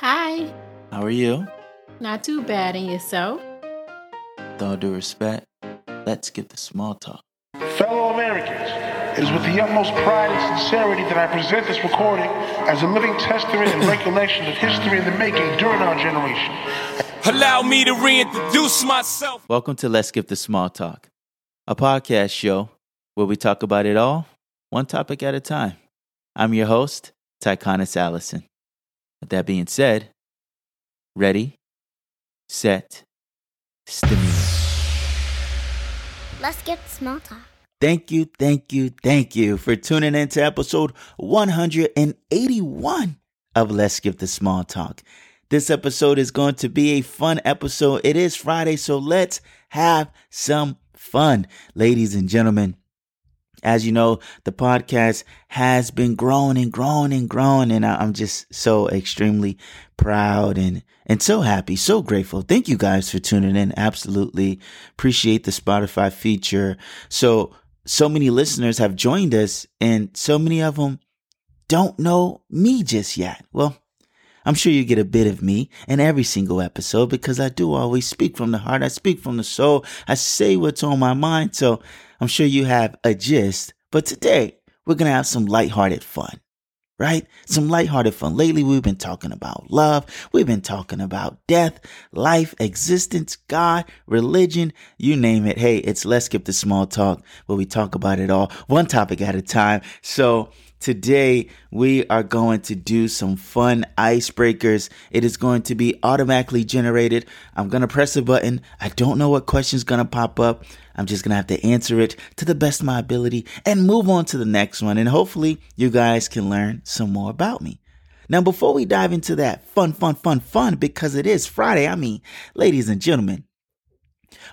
Hi. How are you? Not too bad, and yourself? With all due respect, let's get the small talk. Fellow Americans, it is with the utmost pride and sincerity that I present this recording as a living testament and recollection of history in the making during our generation. Allow me to reintroduce myself. Welcome to Let's Skip the Small Talk, a podcast show where we talk about it all, one topic at a time. I'm your host, Tyconis Allison. With that being said, ready, set, stimulus. Let's get the small talk. Thank you, thank you, thank you for tuning in to episode 181 of Let's Skip the Small Talk. This episode is going to be a fun episode. It is Friday, so let's have some fun. Ladies and gentlemen, as you know, the podcast has been growing and growing and growing, and I'm just so extremely proud and and so happy, so grateful. Thank you guys for tuning in. Absolutely appreciate the Spotify feature. So so many listeners have joined us, and so many of them don't know me just yet. Well, I'm sure you get a bit of me in every single episode because I do always speak from the heart. I speak from the soul. I say what's on my mind. So I'm sure you have a gist. But today we're going to have some lighthearted fun, right? Some lighthearted fun. Lately we've been talking about love. We've been talking about death, life, existence, God, religion, you name it. Hey, it's Let's Skip the Small Talk where we talk about it all one topic at a time. So Today, we are going to do some fun icebreakers. It is going to be automatically generated. I'm going to press a button. I don't know what question's going to pop up. I'm just going to have to answer it to the best of my ability and move on to the next one. And hopefully, you guys can learn some more about me. Now, before we dive into that fun, fun, fun, fun, because it is Friday, I mean, ladies and gentlemen,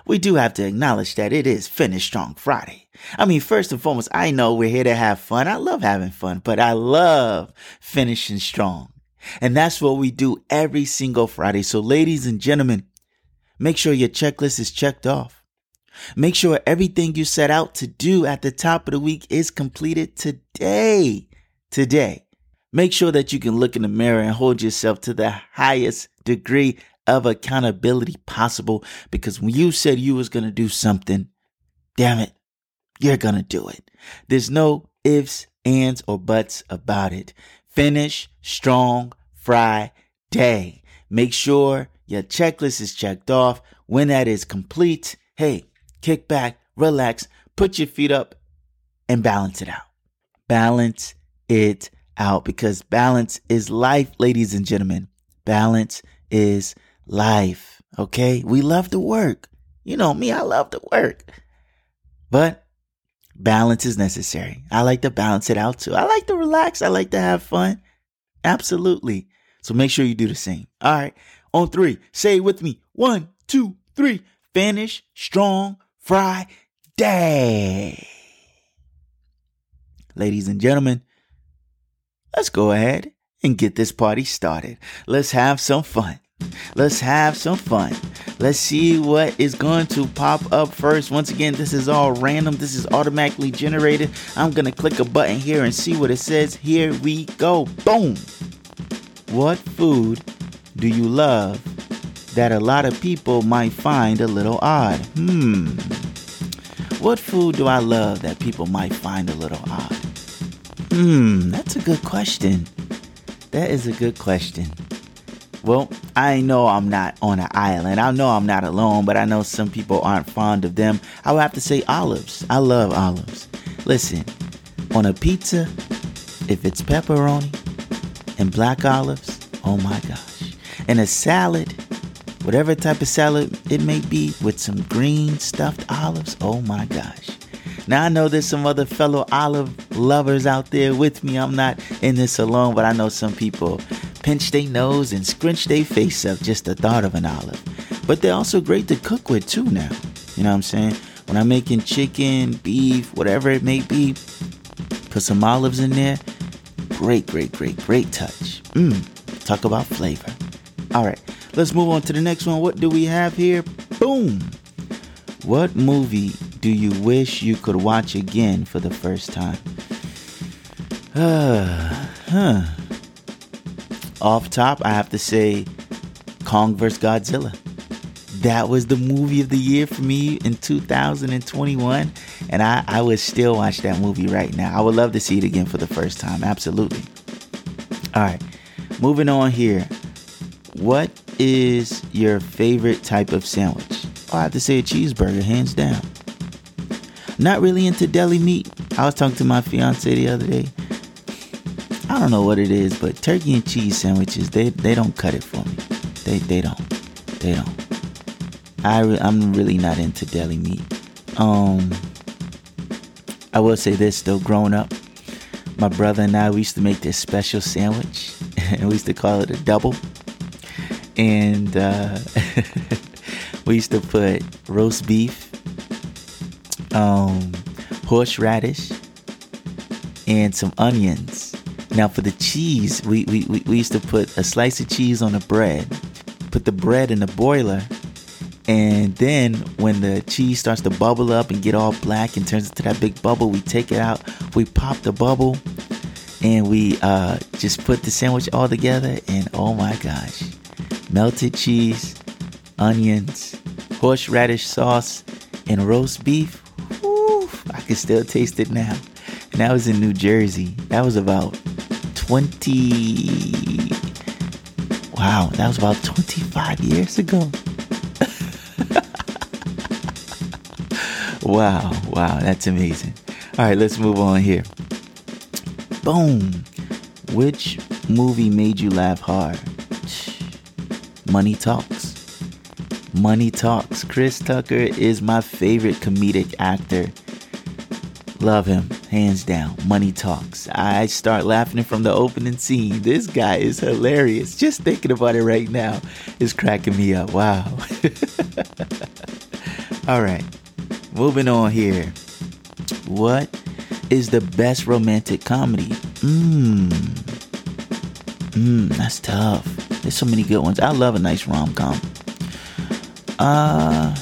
we do have to acknowledge that it is Finish Strong Friday. I mean, first and foremost, I know we're here to have fun. I love having fun, but I love finishing strong. And that's what we do every single Friday. So, ladies and gentlemen, make sure your checklist is checked off. Make sure everything you set out to do at the top of the week is completed today. Today. Make sure that you can look in the mirror and hold yourself to the highest degree of accountability possible because when you said you was going to do something, damn it, you're going to do it. There's no ifs, ands, or buts about it. Finish strong Friday. Make sure your checklist is checked off. When that is complete, hey, kick back, relax, put your feet up, and balance it out. Balance it out because balance is life, ladies and gentlemen. Balance is life. Okay. We love to work. You know me, I love to work. But balance is necessary. I like to balance it out too. I like to relax. I like to have fun. Absolutely. So make sure you do the same. All right. On three, say it with me. One, two, three. Finish strong Friday. Ladies and gentlemen, let's go ahead and get this party started. Let's have some fun. Let's have some fun. Let's see what is going to pop up first. Once again, this is all random. This is automatically generated. I'm going to click a button here and see what it says. Here we go. Boom. What food do you love that a lot of people might find a little odd? Hmm. What food do I love that people might find a little odd? Hmm, that's a good question. That is a good question. Well, I know I'm not on an island. I know I'm not alone, but I know some people aren't fond of them. I would have to say olives. I love olives. Listen, on a pizza, if it's pepperoni and black olives, oh my gosh. And a salad, whatever type of salad it may be, with some green stuffed olives, oh my gosh. Now I know there's some other fellow olive lovers out there with me. I'm not in this alone, but I know some people pinch their nose and scrunch their face up just the thought of an olive. But they're also great to cook with too now. You know what I'm saying? When I'm making chicken, beef, whatever it may be, put some olives in there. Great, great, great, great touch. Mmm, talk about flavor. All right, let's move on to the next one. What do we have here? Boom. What movie do you wish you could watch again for the first time? Uh, huh. Off top, I have to say Kong vs. Godzilla. That was the movie of the year for me in 2021. And I, I would still watch that movie right now. I would love to see it again for the first time. Absolutely. All right. Moving on here. What is your favorite type of sandwich? Oh, I have to say a cheeseburger, hands down. Not really into deli meat. I was talking to my fiance the other day. I don't know what it is, but turkey and cheese sandwiches, they, they don't cut it for me. They, they don't. They don't. I re- I'm really not into deli meat. Um, I will say this though, growing up, my brother and I we used to make this special sandwich, and we used to call it a double. And uh, we used to put roast beef, um, horseradish, and some onions. Now for the cheese, we, we, we we used to put a slice of cheese on the bread, put the bread in the boiler, and then when the cheese starts to bubble up and get all black and turns into that big bubble, we take it out, we pop the bubble, and we uh, just put the sandwich all together. And oh my gosh, melted cheese, onions, horseradish sauce, and roast beef. Woo, I can still taste it now. And that was in New Jersey. That was about 20. Wow, that was about 25 years ago. wow, wow, that's amazing. All right, let's move on here. Boom. Which movie made you laugh hard? Money Talks. Money Talks. Chris Tucker is my favorite comedic actor. Love him, hands down. Money Talks. I start laughing from the opening scene. This guy is hilarious. Just thinking about it right now is cracking me up. Wow. All right, moving on here. What is the best romantic comedy? Mmm. Mmm, that's tough. There's so many good ones. I love a nice rom com. Uh,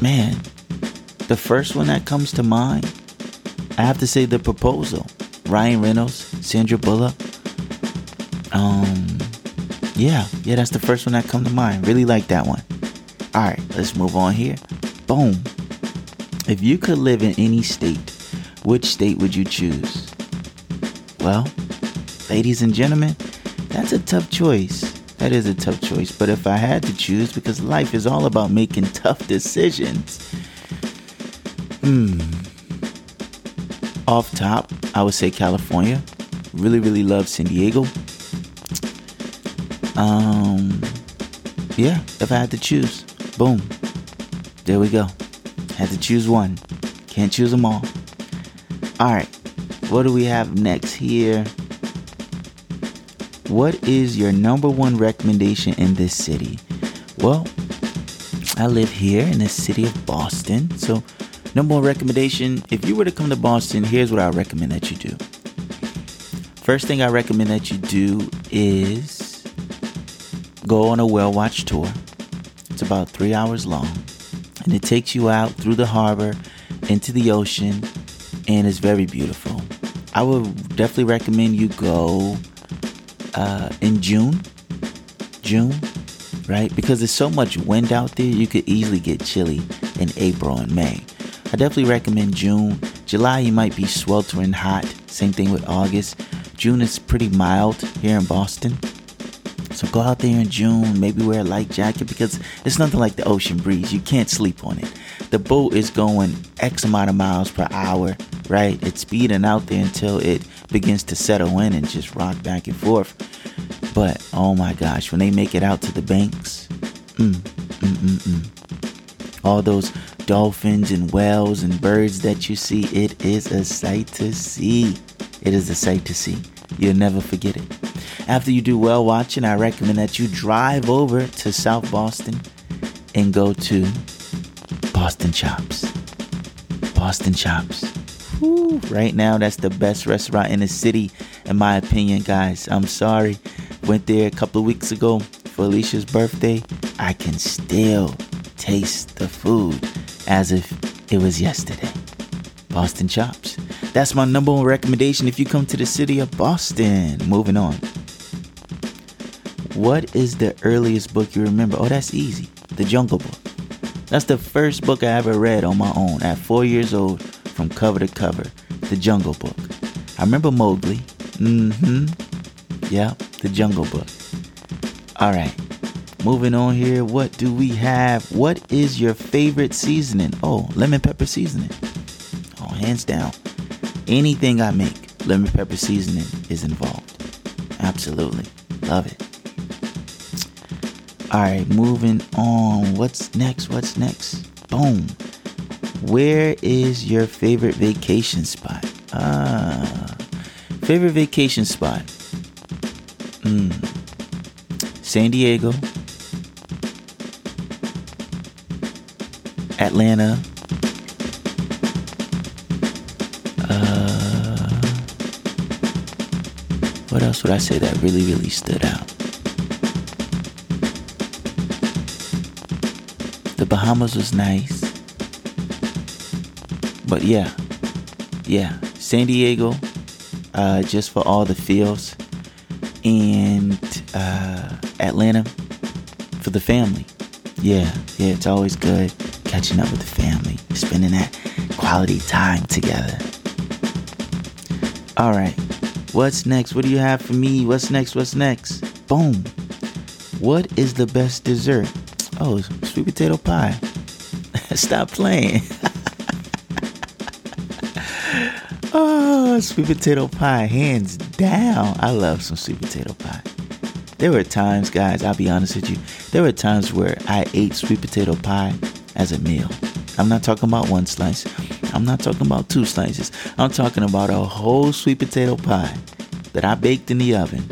man, the first one that comes to mind, I have to say The Proposal. Ryan Reynolds, Sandra Bullock. Um, yeah, yeah, that's the first one that come to mind. Really like that one. All right, let's move on here. Boom. If you could live in any state, which state would you choose? Well, ladies and gentlemen, that's a tough choice. That is a tough choice. But if I had to choose, because life is all about making tough decisions, hmm. Off top, I would say California. Really, really love San Diego. Um, yeah, if I had to choose, boom, there we go. Had to choose one. Can't choose them all. All right, what do we have next here? What is your number one recommendation in this city? Well, I live here in the city of Boston. So, number one recommendation if you were to come to Boston, here's what I recommend that you do. First thing I recommend that you do is go on a whale watch tour. It's about three hours long, and it takes you out through the harbor into the ocean, and it's very beautiful. I would definitely recommend you go uh, in June. June, right? Because there's so much wind out there, you could easily get chilly in April and May. I definitely recommend June. July, you might be sweltering hot. Same thing with August. June is pretty mild here in Boston. So go out there in June, maybe wear a light jacket because it's nothing like the ocean breeze. You can't sleep on it. The boat is going X amount of miles per hour, right? It's speeding out there until it begins to settle in and just rock back and forth. But oh my gosh, when they make it out to the banks, mm, mm, mm, mm. all those dolphins and whales and birds that you see, it is a sight to see. It is a sight to see. You'll never forget it. After you do whale watching, I recommend that you drive over to South Boston and go to Boston Chops. Boston Chops. Right now, that's the best restaurant in the city, in my opinion, guys. I'm sorry. Went there a couple of weeks ago for Alicia's birthday. I can still taste the food as if it was yesterday. Boston Chops. That's my number one recommendation if you come to the city of Boston. Moving on. What is the earliest book you remember? Oh, that's easy. The Jungle Book. That's the first book I ever read on my own at four years old from cover to cover. The Jungle Book. I remember Mowgli. Mm hmm. Yeah, the Jungle Book. All right. Moving on here, what do we have? What is your favorite seasoning? Oh, lemon pepper seasoning. Oh, hands down. Anything I make, lemon pepper seasoning is involved. Absolutely. Love it. All right, moving on. What's next? What's next? Boom. Where is your favorite vacation spot? Ah, favorite vacation spot. Hmm. San Diego, Atlanta. Uh, what else would I say that really, really stood out? The Bahamas was nice. But yeah, yeah, San Diego, uh, just for all the feels, and uh, Atlanta for the family. Yeah, yeah, it's always good catching up with the family, spending that quality time together. All right, what's next? What do you have for me? What's next? What's next? Boom. What is the best dessert? Oh, sweet potato pie. Stop playing. oh, sweet potato pie, hands down. I love some sweet potato pie. There were times, guys, I'll be honest with you, there were times where I ate sweet potato pie as a meal. I'm not talking about one slice. I'm not talking about two slices. I'm talking about a whole sweet potato pie that I baked in the oven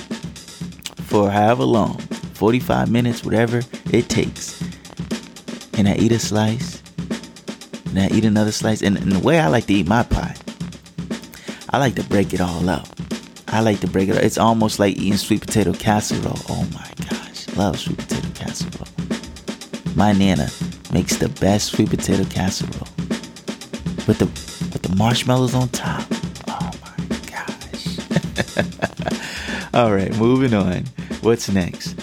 for however long 45 minutes, whatever it takes. And I eat a slice, and I eat another slice. And, and the way I like to eat my pie, I like to break it all up. I like to break it up. It's almost like eating sweet potato casserole. Oh my gosh, love sweet potato casserole. My nana makes the best sweet potato casserole with the with the marshmallows on top. Oh my gosh. all right, moving on. What's next?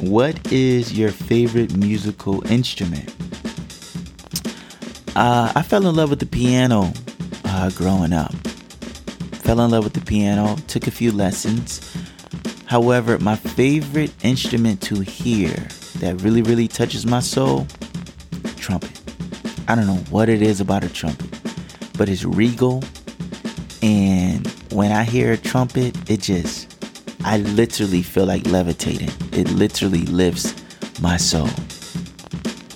What is your favorite musical instrument? Uh, I fell in love with the piano uh, growing up. Fell in love with the piano, took a few lessons. However, my favorite instrument to hear that really, really touches my soul. I don't know what it is about a trumpet, but it's regal. And when I hear a trumpet, it just I literally feel like levitating. It literally lifts my soul.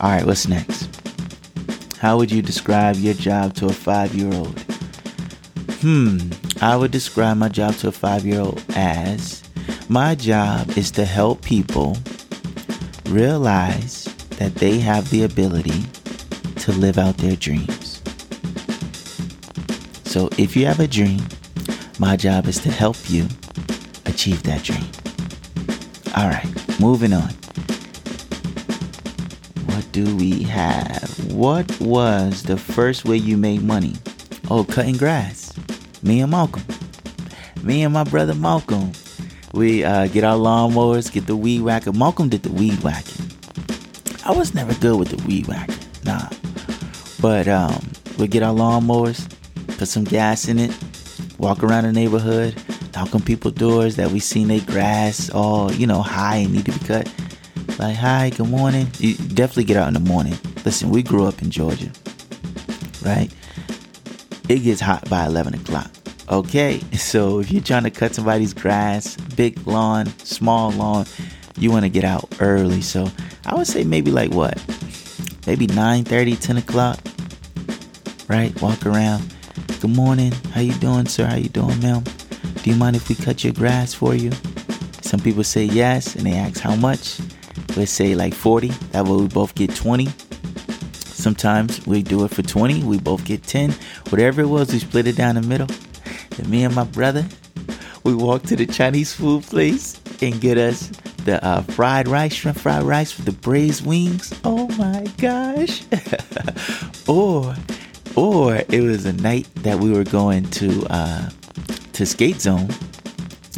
All right, what's next? How would you describe your job to a five year old? Hmm, I would describe my job to a five year old as my job is to help people realize that they have the ability to live out their dreams. So if you have a dream, my job is to help you achieve that dream. All right, moving on. What do we have? What was the first way you made money? Oh, cutting grass. Me and Malcolm. Me and my brother Malcolm. We uh, get our lawnmowers, get the weed whacker. Malcolm did the weed whacking. I was never good with the weed whacking. Nah. But um, we get our lawnmowers, put some gas in it, walk around the neighborhood, knock on people's doors that we seen their grass all, you know, high and need to be cut. Like, hi, good morning. You definitely get out in the morning. Listen, we grew up in Georgia, right? It gets hot by 11 o'clock. Okay, so if you're trying to cut somebody's grass, big lawn, small lawn, you want to get out early. So I would say maybe like what? Maybe 9 30, 10 o'clock. Right? Walk around. Good morning. How you doing, sir? How you doing, ma'am? Do you mind if we cut your grass for you? Some people say yes, and they ask how much. Let's say like 40. That way we both get 20. Sometimes we do it for 20. We both get 10. Whatever it was, we split it down the middle. And me and my brother, we walk to the Chinese food place and get us the uh, fried rice, shrimp fried rice with the braised wings. Oh my gosh. or, or it was a night that we were going to, uh, to skate zone.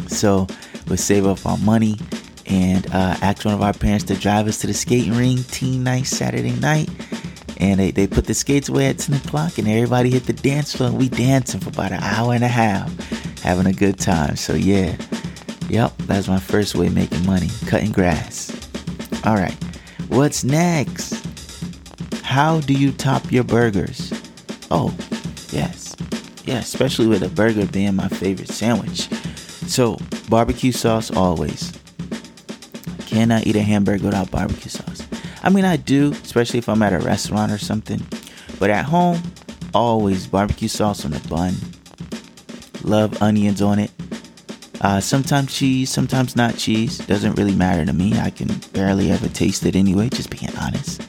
So we save up our money and uh, asked one of our parents to drive us to the skating ring teen night Saturday night. And they, they put the skates away at 10 o'clock and everybody hit the dance floor. and We dancing for about an hour and a half, having a good time. So yeah, yep, that's my first way making money, cutting grass. All right, what's next? How do you top your burgers? Oh, yes, yeah, especially with a burger being my favorite sandwich. So barbecue sauce always. Cannot eat a hamburger without barbecue sauce. I mean, I do, especially if I'm at a restaurant or something. But at home, always barbecue sauce on the bun. Love onions on it. Uh, sometimes cheese, sometimes not cheese. Doesn't really matter to me. I can barely ever taste it anyway, just being honest.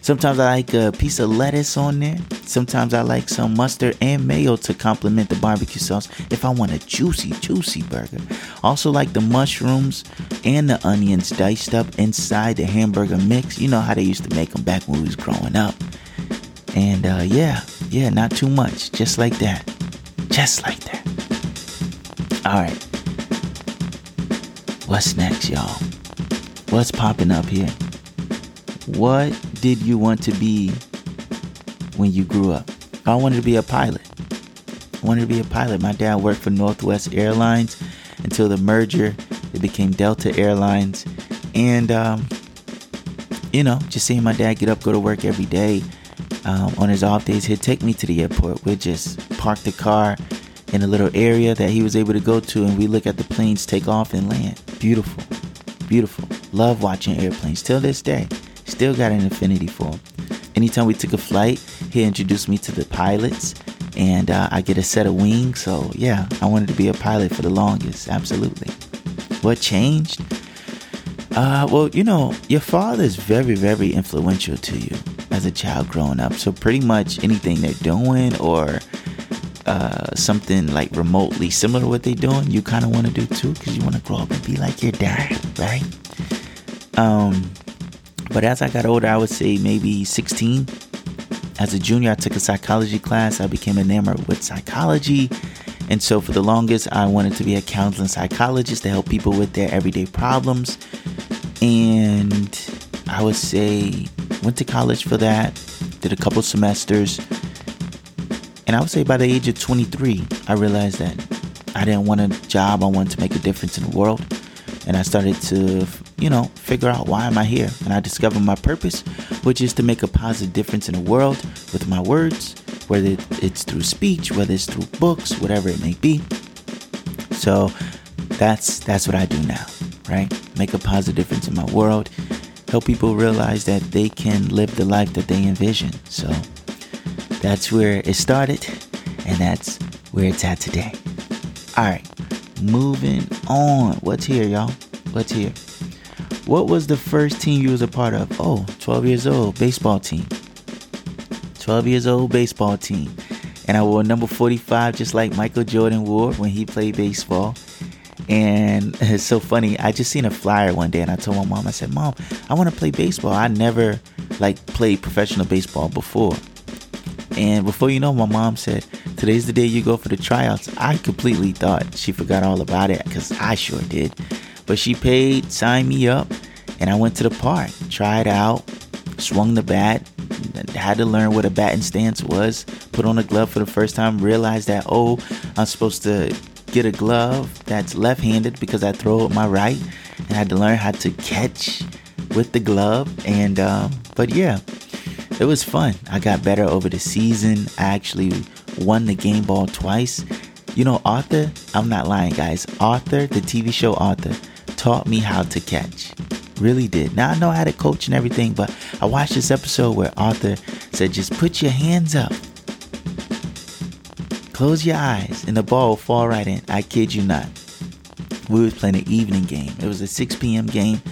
Sometimes I like a piece of lettuce on there. Sometimes I like some mustard and mayo to complement the barbecue sauce if I want a juicy, juicy burger. Also like the mushrooms and the onions diced up inside the hamburger mix. You know how they used to make them back when we was growing up. And uh, yeah, yeah, not too much. Just like that. Just like that. All right. What's next, y'all? What's popping up here? What did you want to be when you grew up? I wanted to be a pilot. I wanted to be a pilot. My dad worked for Northwest Airlines until the merger. It became Delta Airlines. And, um, you know, just seeing my dad get up, go to work every day. Um, on his off days, he'd take me to the airport. We'd just park the car in a little area that he was able to go to, and we look at the planes take off and land. Beautiful, beautiful. Love watching airplanes till this day. Still got an affinity for him. Anytime we took a flight, he introduced me to the pilots, and uh, I get a set of wings. So yeah, I wanted to be a pilot for the longest. Absolutely. What changed? Uh, well, you know, your father is very, very influential to you as a child growing up. So pretty much anything they're doing or uh, something like remotely similar to what they're doing, you kind of want to do too, because you want to grow up and be like your dad, right? Um, but as I got older, I would say maybe 16. As a junior, I took a psychology class. I became enamored with psychology. And so, for the longest, I wanted to be a counseling psychologist to help people with their everyday problems. And I would say, went to college for that, did a couple semesters. And I would say by the age of 23, I realized that I didn't want a job, I wanted to make a difference in the world. And I started to you know, figure out why am I here. And I discover my purpose, which is to make a positive difference in the world with my words, whether it's through speech, whether it's through books, whatever it may be. So that's that's what I do now, right? Make a positive difference in my world, help people realize that they can live the life that they envision. So that's where it started, and that's where it's at today. All right, moving on. What's here, y'all? What's here? What was the first team you was a part of? Oh, 12 years old, baseball team. 12 years old, baseball team. And I wore number 45 just like Michael Jordan wore when he played baseball. And it's so funny. I just seen a flyer one day and I told my mom, I said, Mom, I want to play baseball. I never like played professional baseball before. And before you know, my mom said, Today's the day you go for the tryouts. I completely thought she forgot all about it because I sure did. But she paid, signed me up, and I went to the park, tried out, swung the bat, had to learn what a batting stance was, put on a glove for the first time, realized that, oh, I'm supposed to get a glove that's left handed because I throw with my right, and I had to learn how to catch with the glove. And, um, but yeah, it was fun. I got better over the season. I actually won the game ball twice. You know, Arthur, I'm not lying, guys. Arthur, the TV show Arthur, taught me how to catch. Really did. Now I know how to coach and everything, but I watched this episode where Arthur said, just put your hands up. Close your eyes and the ball will fall right in. I kid you not. We was playing an evening game. It was a 6 p.m. game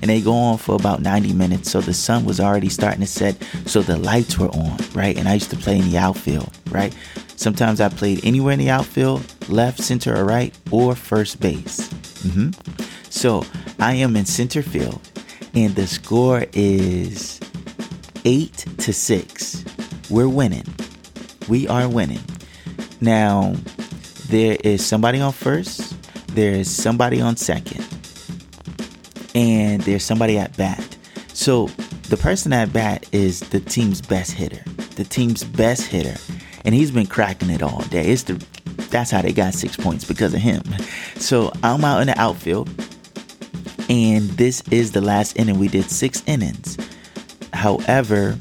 and they go on for about 90 minutes. So the sun was already starting to set, so the lights were on, right? And I used to play in the outfield, right? Sometimes I played anywhere in the outfield, left, center, or right, or first base. Mm-hmm. So I am in center field, and the score is eight to six. We're winning. We are winning. Now, there is somebody on first, there is somebody on second. and there's somebody at bat. So the person at bat is the team's best hitter, the team's best hitter, and he's been cracking it all day. It's the that's how they got six points because of him. So I'm out in the outfield, and this is the last inning. We did six innings. However,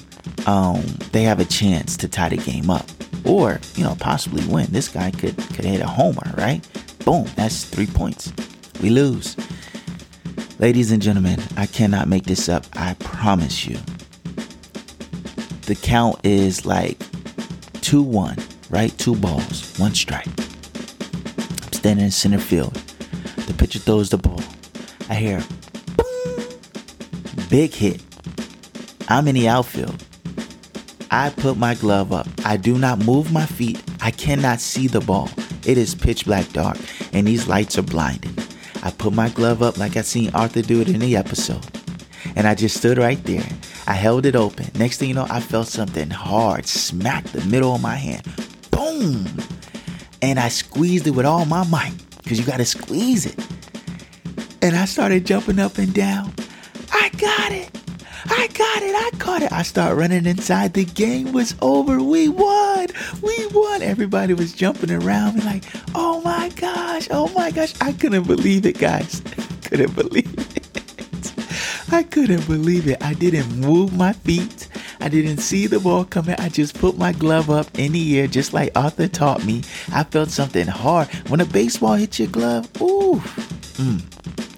um, they have a chance to tie the game up, or you know possibly win. This guy could could hit a homer, right? Boom, that's three points. We lose. Ladies and gentlemen, I cannot make this up. I promise you. The count is like 2 1, right? Two balls, one strike. I'm standing in center field. The pitcher throws the ball. I hear big hit. I'm in the outfield. I put my glove up. I do not move my feet. I cannot see the ball. It is pitch black dark, and these lights are blinding. I put my glove up like I seen Arthur do it in the episode. And I just stood right there. I held it open. Next thing you know, I felt something hard smack the middle of my hand. Boom! And I squeezed it with all my might, because you gotta squeeze it. And I started jumping up and down. I got it! I got it. I caught it. I start running inside. The game was over. We won. We won. Everybody was jumping around me like, oh my gosh. Oh my gosh. I couldn't believe it, guys. couldn't believe it. I couldn't believe it. I didn't move my feet. I didn't see the ball coming. I just put my glove up in the air just like Arthur taught me. I felt something hard. When a baseball hits your glove, ooh. Mm,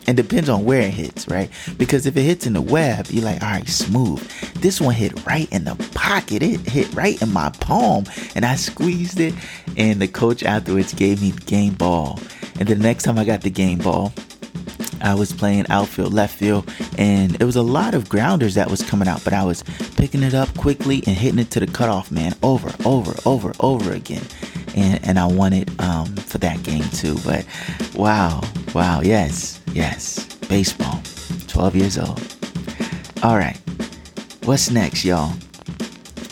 and depends on where it hits, right? Because if it hits in the web, you're like, all right, smooth. This one hit right in the pocket. It hit right in my palm, and I squeezed it. And the coach afterwards gave me the game ball. And the next time I got the game ball, I was playing outfield, left field, and it was a lot of grounders that was coming out, but I was picking it up quickly and hitting it to the cutoff man over, over, over, over again. And, and I won it um, for that game too. But wow, wow, yes, Yes, baseball. 12 years old. All right. What's next, y'all?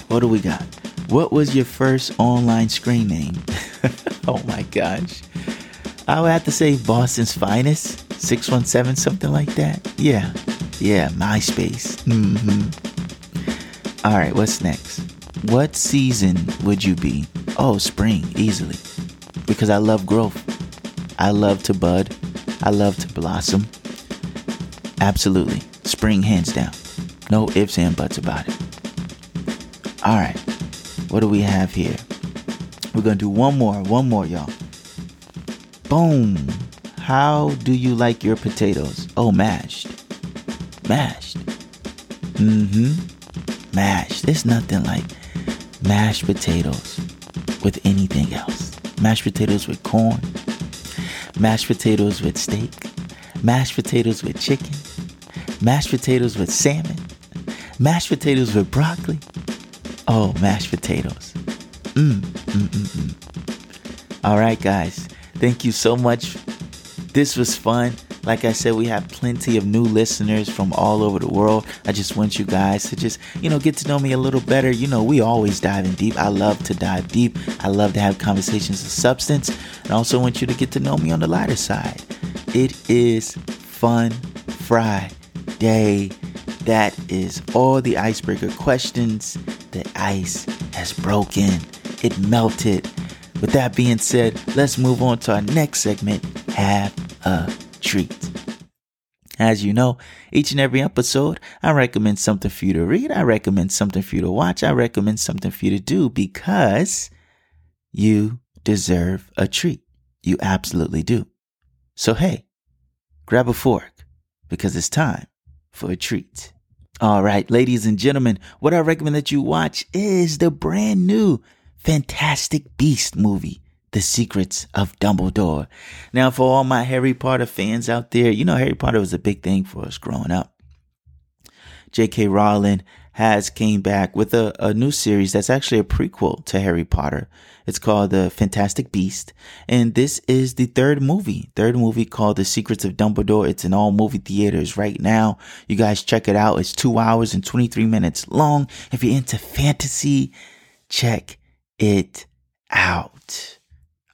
What do we got? What was your first online screen name? oh my gosh. I would have to say Boston's Finest, 617, something like that. Yeah, yeah, MySpace. Mm-hmm. All right, what's next? What season would you be? Oh, spring, easily. Because I love growth. I love to bud. I love to blossom. Absolutely. Spring hands down. No ifs and buts about it. All right. What do we have here? We're going to do one more. One more, y'all. Boom. How do you like your potatoes? Oh, mashed. Mashed. Mm hmm. Mashed. There's nothing like mashed potatoes with anything else. Mashed potatoes with corn, mashed potatoes with steak, mashed potatoes with chicken, mashed potatoes with salmon, mashed potatoes with broccoli. Oh, mashed potatoes. Mmm, mmm, mmm, mmm. All right, guys. Thank you so much. This was fun. Like I said, we have plenty of new listeners from all over the world. I just want you guys to just, you know, get to know me a little better. You know, we always dive in deep. I love to dive deep. I love to have conversations of substance. And I also want you to get to know me on the lighter side. It is fun Friday. That is all the icebreaker questions. The ice has broken. It melted. With that being said, let's move on to our next segment. Have a treat. As you know, each and every episode, I recommend something for you to read. I recommend something for you to watch. I recommend something for you to do because you deserve a treat. You absolutely do. So, hey, grab a fork because it's time for a treat. All right, ladies and gentlemen, what I recommend that you watch is the brand new Fantastic Beast movie. The Secrets of Dumbledore. Now, for all my Harry Potter fans out there, you know Harry Potter was a big thing for us growing up. J.K. Rowling has came back with a, a new series that's actually a prequel to Harry Potter. It's called The Fantastic Beast. And this is the third movie, third movie called The Secrets of Dumbledore. It's in all movie theaters right now. You guys check it out. It's two hours and 23 minutes long. If you're into fantasy, check it out.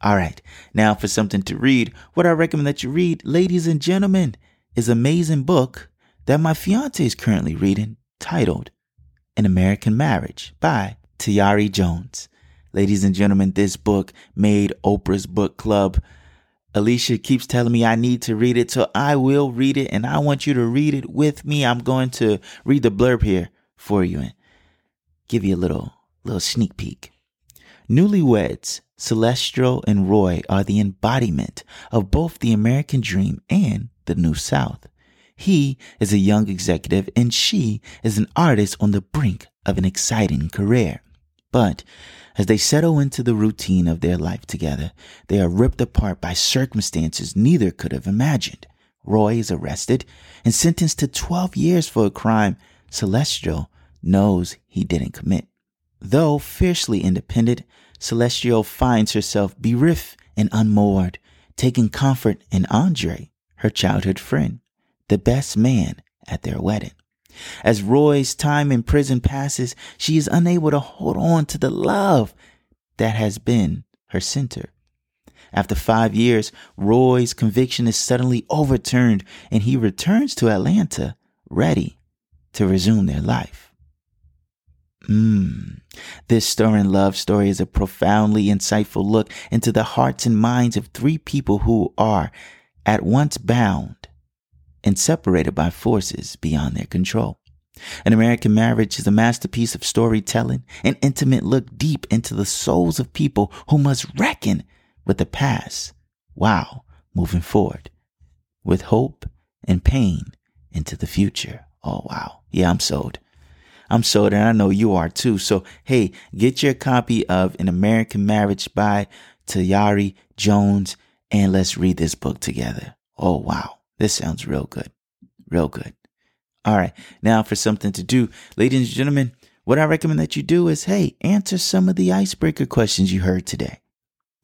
All right. Now for something to read, what I recommend that you read, ladies and gentlemen, is an amazing book that my fiance is currently reading titled An American Marriage by Tayari Jones. Ladies and gentlemen, this book made Oprah's book club. Alicia keeps telling me I need to read it, so I will read it and I want you to read it with me. I'm going to read the blurb here for you and give you a little little sneak peek. Newlyweds, Celestial and Roy are the embodiment of both the American dream and the New South. He is a young executive and she is an artist on the brink of an exciting career. But as they settle into the routine of their life together, they are ripped apart by circumstances neither could have imagined. Roy is arrested and sentenced to 12 years for a crime Celestial knows he didn't commit. Though fiercely independent, Celestial finds herself bereft and unmoored, taking comfort in Andre, her childhood friend the best man at their wedding. As Roy's time in prison passes, she is unable to hold on to the love that has been her center. After five years, Roy's conviction is suddenly overturned and he returns to Atlanta ready to resume their life. Mmm. This stirring love story is a profoundly insightful look into the hearts and minds of three people who are at once bound and separated by forces beyond their control. An American Marriage is a masterpiece of storytelling, an intimate look deep into the souls of people who must reckon with the past while moving forward with hope and pain into the future. Oh, wow. Yeah, I'm sold. I'm sold, and I know you are too. So, hey, get your copy of An American Marriage by Tayari Jones, and let's read this book together. Oh, wow. This sounds real good. Real good. All right. Now for something to do. Ladies and gentlemen, what I recommend that you do is, hey, answer some of the icebreaker questions you heard today.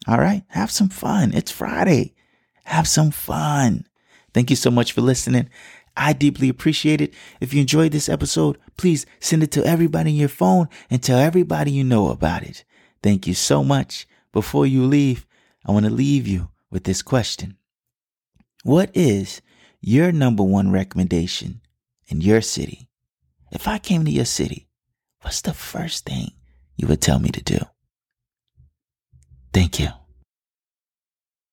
All right. Have some fun. It's Friday. Have some fun. Thank you so much for listening. I deeply appreciate it. If you enjoyed this episode, please send it to everybody in your phone and tell everybody you know about it. Thank you so much. Before you leave, I want to leave you with this question. What is your number one recommendation in your city? If I came to your city, what's the first thing you would tell me to do? Thank you.